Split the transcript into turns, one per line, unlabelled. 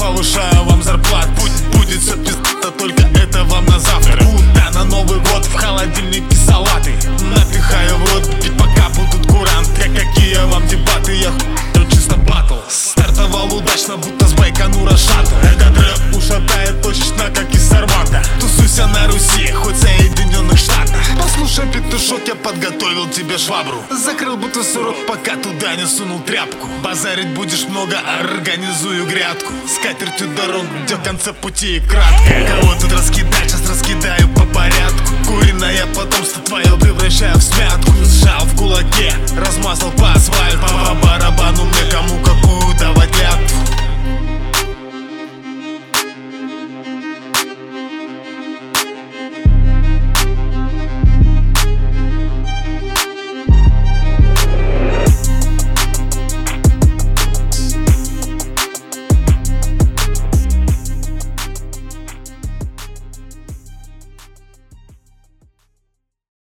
повышаю вам петушок, я подготовил тебе швабру. Закрыл будто сурок, пока туда не сунул тряпку. Базарить будешь много, организую грядку. С катертью дорог, где в конце пути и кратко Кого тут раскидать, сейчас раскидаю